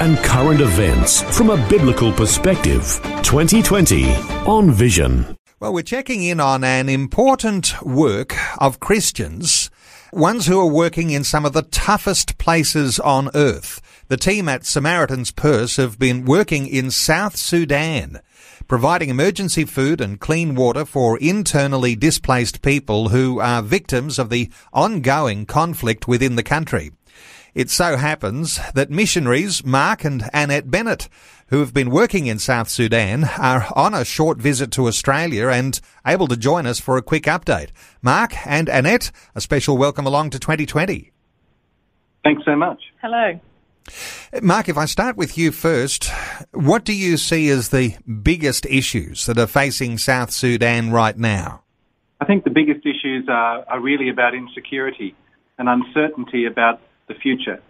and current events from a biblical perspective. 2020 on Vision. Well, we're checking in on an important work of Christians, ones who are working in some of the toughest places on earth. The team at Samaritan's Purse have been working in South Sudan, providing emergency food and clean water for internally displaced people who are victims of the ongoing conflict within the country. It so happens that missionaries Mark and Annette Bennett, who have been working in South Sudan, are on a short visit to Australia and able to join us for a quick update. Mark and Annette, a special welcome along to 2020. Thanks so much. Hello. Mark, if I start with you first, what do you see as the biggest issues that are facing South Sudan right now? I think the biggest issues are, are really about insecurity and uncertainty about the future.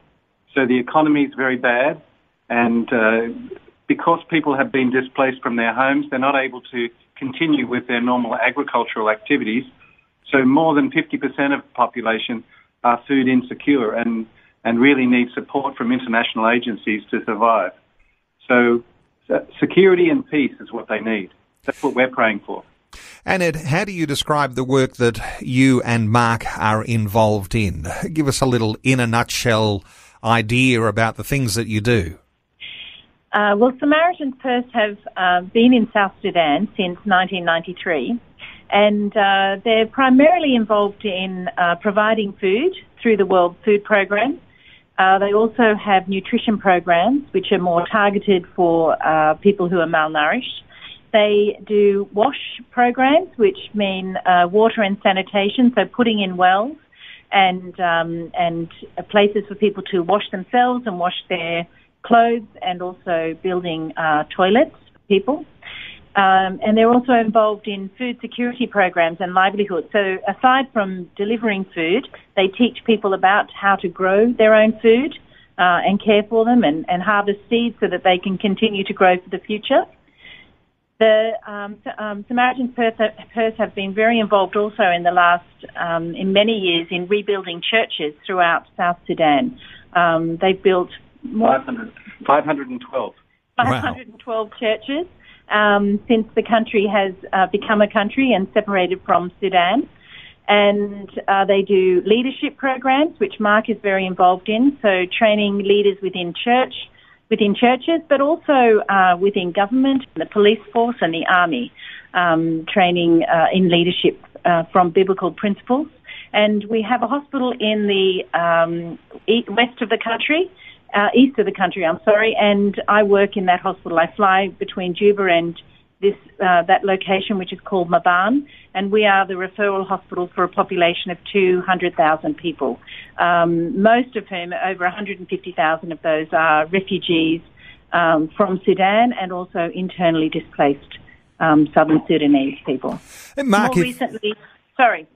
So the economy is very bad, and uh, because people have been displaced from their homes, they're not able to continue with their normal agricultural activities. So more than 50% of the population are food insecure and, and really need support from international agencies to survive. So security and peace is what they need. That's what we're praying for. Annette, how do you describe the work that you and Mark are involved in? Give us a little, in a nutshell, idea about the things that you do. Uh, well, Samaritans Purse have uh, been in South Sudan since 1993, and uh, they're primarily involved in uh, providing food through the World Food Programme. Uh, they also have nutrition programs, which are more targeted for uh, people who are malnourished. They do wash programs, which mean uh, water and sanitation, so putting in wells and um, and places for people to wash themselves and wash their clothes, and also building uh, toilets for people. Um, and they're also involved in food security programs and livelihood. So aside from delivering food, they teach people about how to grow their own food uh, and care for them and, and harvest seeds so that they can continue to grow for the future. The um, um, Samaritans Purse, Purse have been very involved also in the last, um, in many years, in rebuilding churches throughout South Sudan. Um, they've built more, 500, 512. 512 wow. churches um, since the country has uh, become a country and separated from Sudan. And uh, they do leadership programs, which Mark is very involved in, so training leaders within church, within churches, but also uh, within government, the police force, and the army, um, training uh, in leadership uh, from biblical principles. And we have a hospital in the um, west of the country, uh, east of the country, I'm sorry, and I work in that hospital. I fly between Juba and this uh, that location, which is called Maban, and we are the referral hospital for a population of 200,000 people. Um, most of whom, over 150,000 of those, are refugees um, from Sudan and also internally displaced um, southern Sudanese people. Mark, more recently, sorry,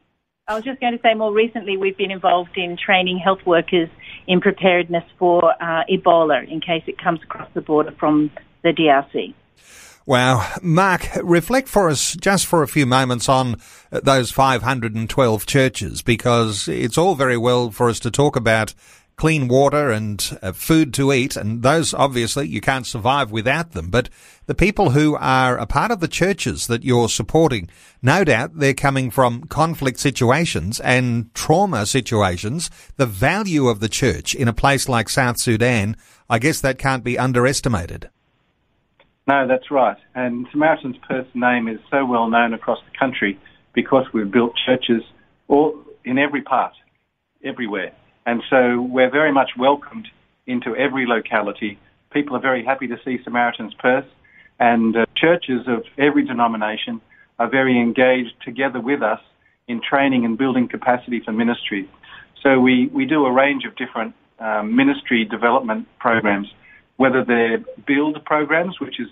I was just going to say more recently we've been involved in training health workers in preparedness for uh, Ebola in case it comes across the border from the DRC. Wow. Mark, reflect for us just for a few moments on those 512 churches because it's all very well for us to talk about clean water and uh, food to eat, and those obviously you can't survive without them. But the people who are a part of the churches that you're supporting, no doubt they're coming from conflict situations and trauma situations. The value of the church in a place like South Sudan, I guess that can't be underestimated. No, that's right. And Samaritan's Purse name is so well known across the country because we've built churches all in every part, everywhere. And so we're very much welcomed into every locality. People are very happy to see Samaritan's Purse, and uh, churches of every denomination are very engaged together with us in training and building capacity for ministry. So we, we do a range of different um, ministry development programs, whether they're build programs, which is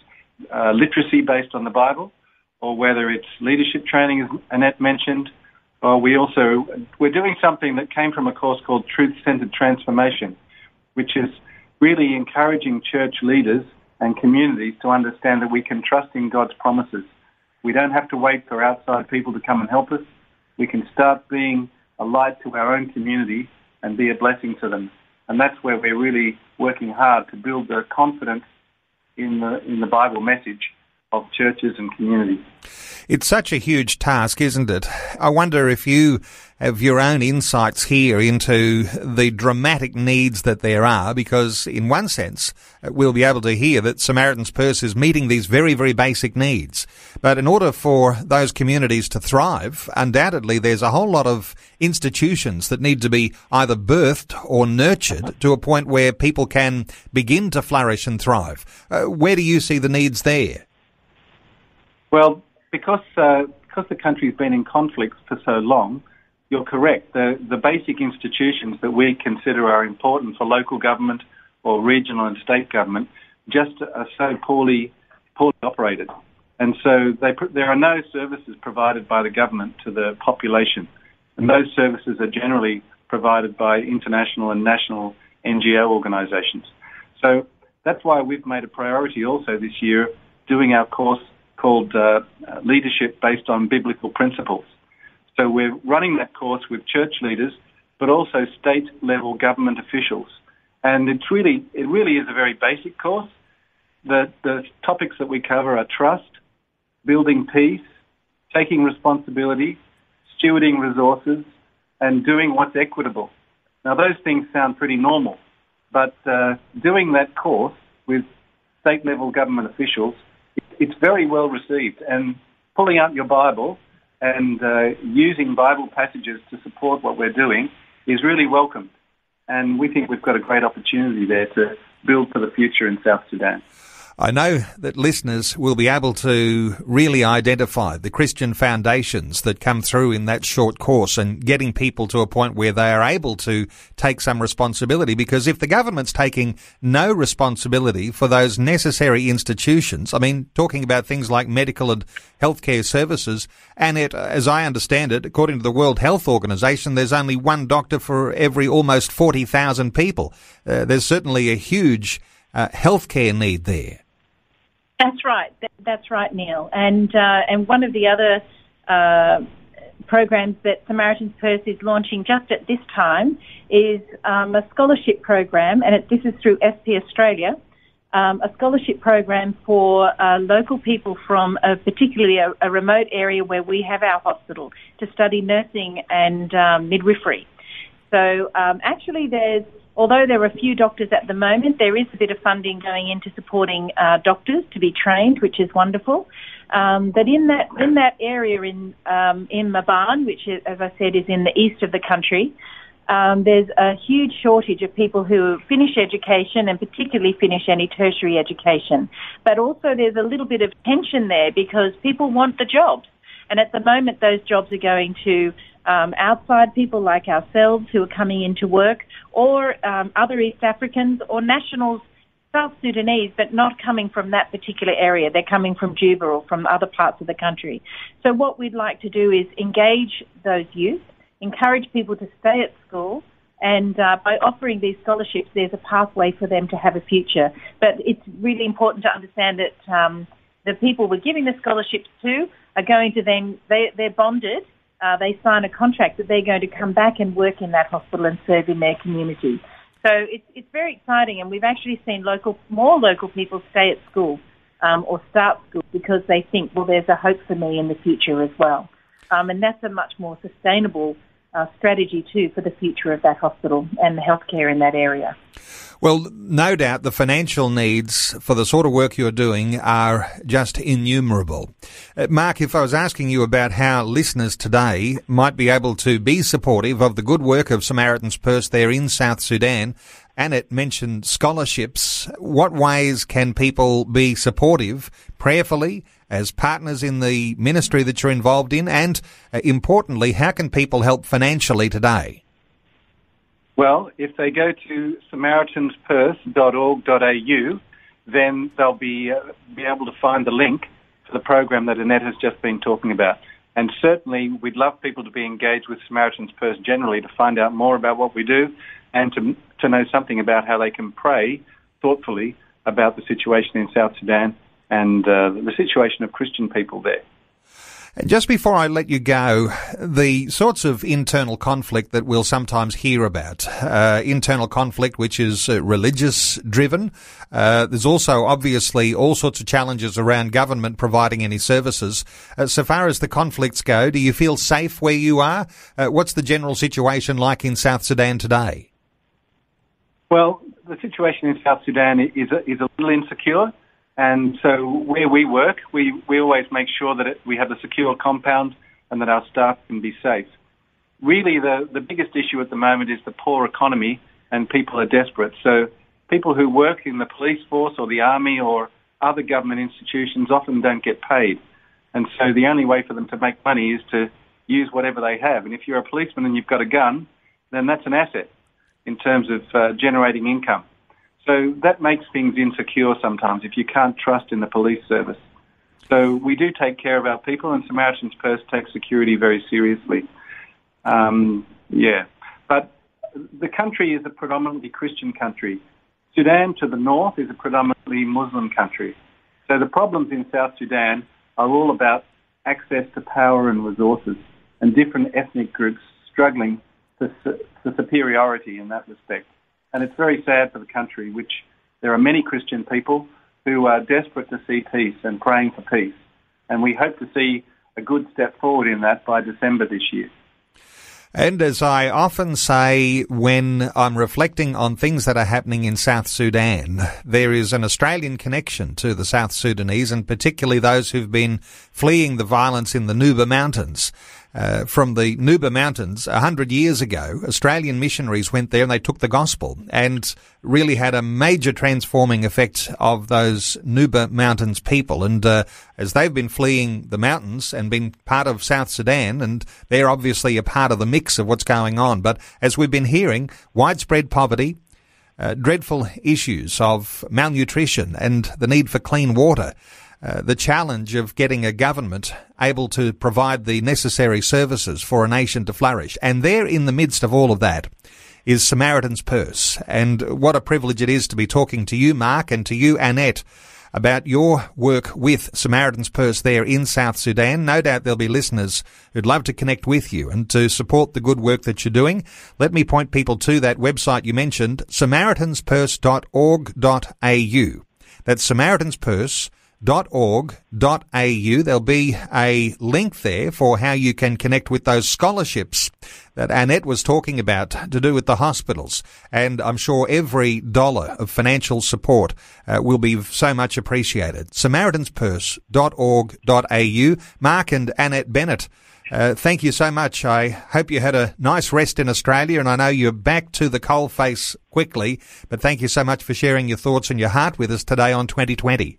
uh, literacy based on the Bible, or whether it's leadership training, as Annette mentioned, or we also, we're doing something that came from a course called Truth-Centered Transformation, which is really encouraging church leaders and communities to understand that we can trust in God's promises. We don't have to wait for outside people to come and help us. We can start being a light to our own community and be a blessing to them. And that's where we're really working hard to build the confidence in the, in the Bible message of churches and communities. It's such a huge task, isn't it? I wonder if you have your own insights here into the dramatic needs that there are, because in one sense, we'll be able to hear that Samaritan's Purse is meeting these very, very basic needs. But in order for those communities to thrive, undoubtedly there's a whole lot of institutions that need to be either birthed or nurtured to a point where people can begin to flourish and thrive. Uh, where do you see the needs there? Well, because uh, because the country's been in conflict for so long, you're correct. The the basic institutions that we consider are important for local government or regional and state government just are so poorly poorly operated, and so they, there are no services provided by the government to the population, and those services are generally provided by international and national NGO organisations. So that's why we've made a priority also this year doing our course called uh, Leadership Based on Biblical Principles. So we're running that course with church leaders, but also state level government officials. And it's really, it really is a very basic course. The, the topics that we cover are trust, building peace, taking responsibility, stewarding resources, and doing what's equitable. Now those things sound pretty normal, but uh, doing that course with state level government officials it's very well received. And pulling out your Bible and uh, using Bible passages to support what we're doing is really welcome. And we think we've got a great opportunity there to build for the future in South Sudan. I know that listeners will be able to really identify the Christian foundations that come through in that short course and getting people to a point where they are able to take some responsibility. Because if the government's taking no responsibility for those necessary institutions, I mean, talking about things like medical and healthcare services, and it, as I understand it, according to the World Health Organization, there's only one doctor for every almost 40,000 people. Uh, there's certainly a huge uh, healthcare need there. That's right. That's right, Neil. And uh, and one of the other uh, programs that Samaritan's Purse is launching just at this time is um, a scholarship program, and it, this is through SP Australia. Um, a scholarship program for uh, local people from a, particularly a, a, remote area where we have our hospital to study nursing and um, midwifery. So um, actually, there's although there are a few doctors at the moment, there is a bit of funding going into supporting uh, doctors to be trained, which is wonderful. Um, but in that in that area in um, in Maban, which is, as I said is in the east of the country, um, there's a huge shortage of people who finish education and particularly finish any tertiary education. But also there's a little bit of tension there because people want the jobs. And at the moment, those jobs are going to um, outside people like ourselves who are coming into work, or um, other East Africans or nationals, South Sudanese, but not coming from that particular area. They're coming from Juba or from other parts of the country. So what we'd like to do is engage those youth, encourage people to stay at school, and uh, by offering these scholarships, there's a pathway for them to have a future. But it's really important to understand that um, the people we're giving the scholarships to are going to then they, they're bonded uh, they sign a contract that they're going to come back and work in that hospital and serve in their community. So it's, it's very exciting, and we've actually seen local, more local people stay at school um, or start school because they think, well, there's a hope for me in the future as well. Um, and that's a much more sustainable uh, strategy too for the future of that hospital and the healthcare in that area. Well, no doubt the financial needs for the sort of work you're doing are just innumerable. Uh, Mark, if I was asking you about how listeners today might be able to be supportive of the good work of Samaritan's Purse there in South Sudan, it mentioned scholarships, what ways can people be supportive prayerfully as partners in the ministry that you're involved in? And uh, importantly, how can people help financially today? Well, if they go to samaritanspurse.org.au, then they'll be uh, be able to find the link to the program that Annette has just been talking about. And certainly, we'd love people to be engaged with Samaritan's Purse generally to find out more about what we do and to, to know something about how they can pray thoughtfully about the situation in South Sudan and uh, the situation of Christian people there. Just before I let you go, the sorts of internal conflict that we'll sometimes hear about, uh, internal conflict which is uh, religious driven. Uh, there's also obviously all sorts of challenges around government providing any services. Uh, so far as the conflicts go, do you feel safe where you are? Uh, what's the general situation like in South Sudan today? Well, the situation in South Sudan is a, is a little insecure. And so where we work, we, we always make sure that it, we have a secure compound and that our staff can be safe. Really, the, the biggest issue at the moment is the poor economy and people are desperate. So people who work in the police force or the army or other government institutions often don't get paid. And so the only way for them to make money is to use whatever they have. And if you're a policeman and you've got a gun, then that's an asset in terms of uh, generating income. So that makes things insecure sometimes if you can't trust in the police service. So we do take care of our people, and Samaritan's Purse takes security very seriously. Um, yeah, but the country is a predominantly Christian country. Sudan to the north is a predominantly Muslim country. So the problems in South Sudan are all about access to power and resources, and different ethnic groups struggling for, for superiority in that respect. And it's very sad for the country, which there are many Christian people who are desperate to see peace and praying for peace. And we hope to see a good step forward in that by December this year. And as I often say when I'm reflecting on things that are happening in South Sudan, there is an Australian connection to the South Sudanese and particularly those who've been fleeing the violence in the Nuba Mountains. Uh, from the Nuba Mountains a hundred years ago, Australian missionaries went there and they took the gospel and really had a major transforming effect of those Nuba Mountains people. And uh, as they've been fleeing the mountains and been part of South Sudan, and they're obviously a part of the mix of what's going on. But as we've been hearing, widespread poverty, uh, dreadful issues of malnutrition and the need for clean water. Uh, the challenge of getting a government able to provide the necessary services for a nation to flourish. And there in the midst of all of that is Samaritan's Purse. And what a privilege it is to be talking to you, Mark, and to you, Annette, about your work with Samaritan's Purse there in South Sudan. No doubt there'll be listeners who'd love to connect with you and to support the good work that you're doing. Let me point people to that website you mentioned, samaritanspurse.org.au. That's Samaritan's Purse au. There'll be a link there for how you can connect with those scholarships that Annette was talking about to do with the hospitals. And I'm sure every dollar of financial support uh, will be so much appreciated. SamaritansPurse.org.au. Mark and Annette Bennett. Uh, thank you so much. I hope you had a nice rest in Australia, and I know you're back to the coalface quickly. But thank you so much for sharing your thoughts and your heart with us today on 2020.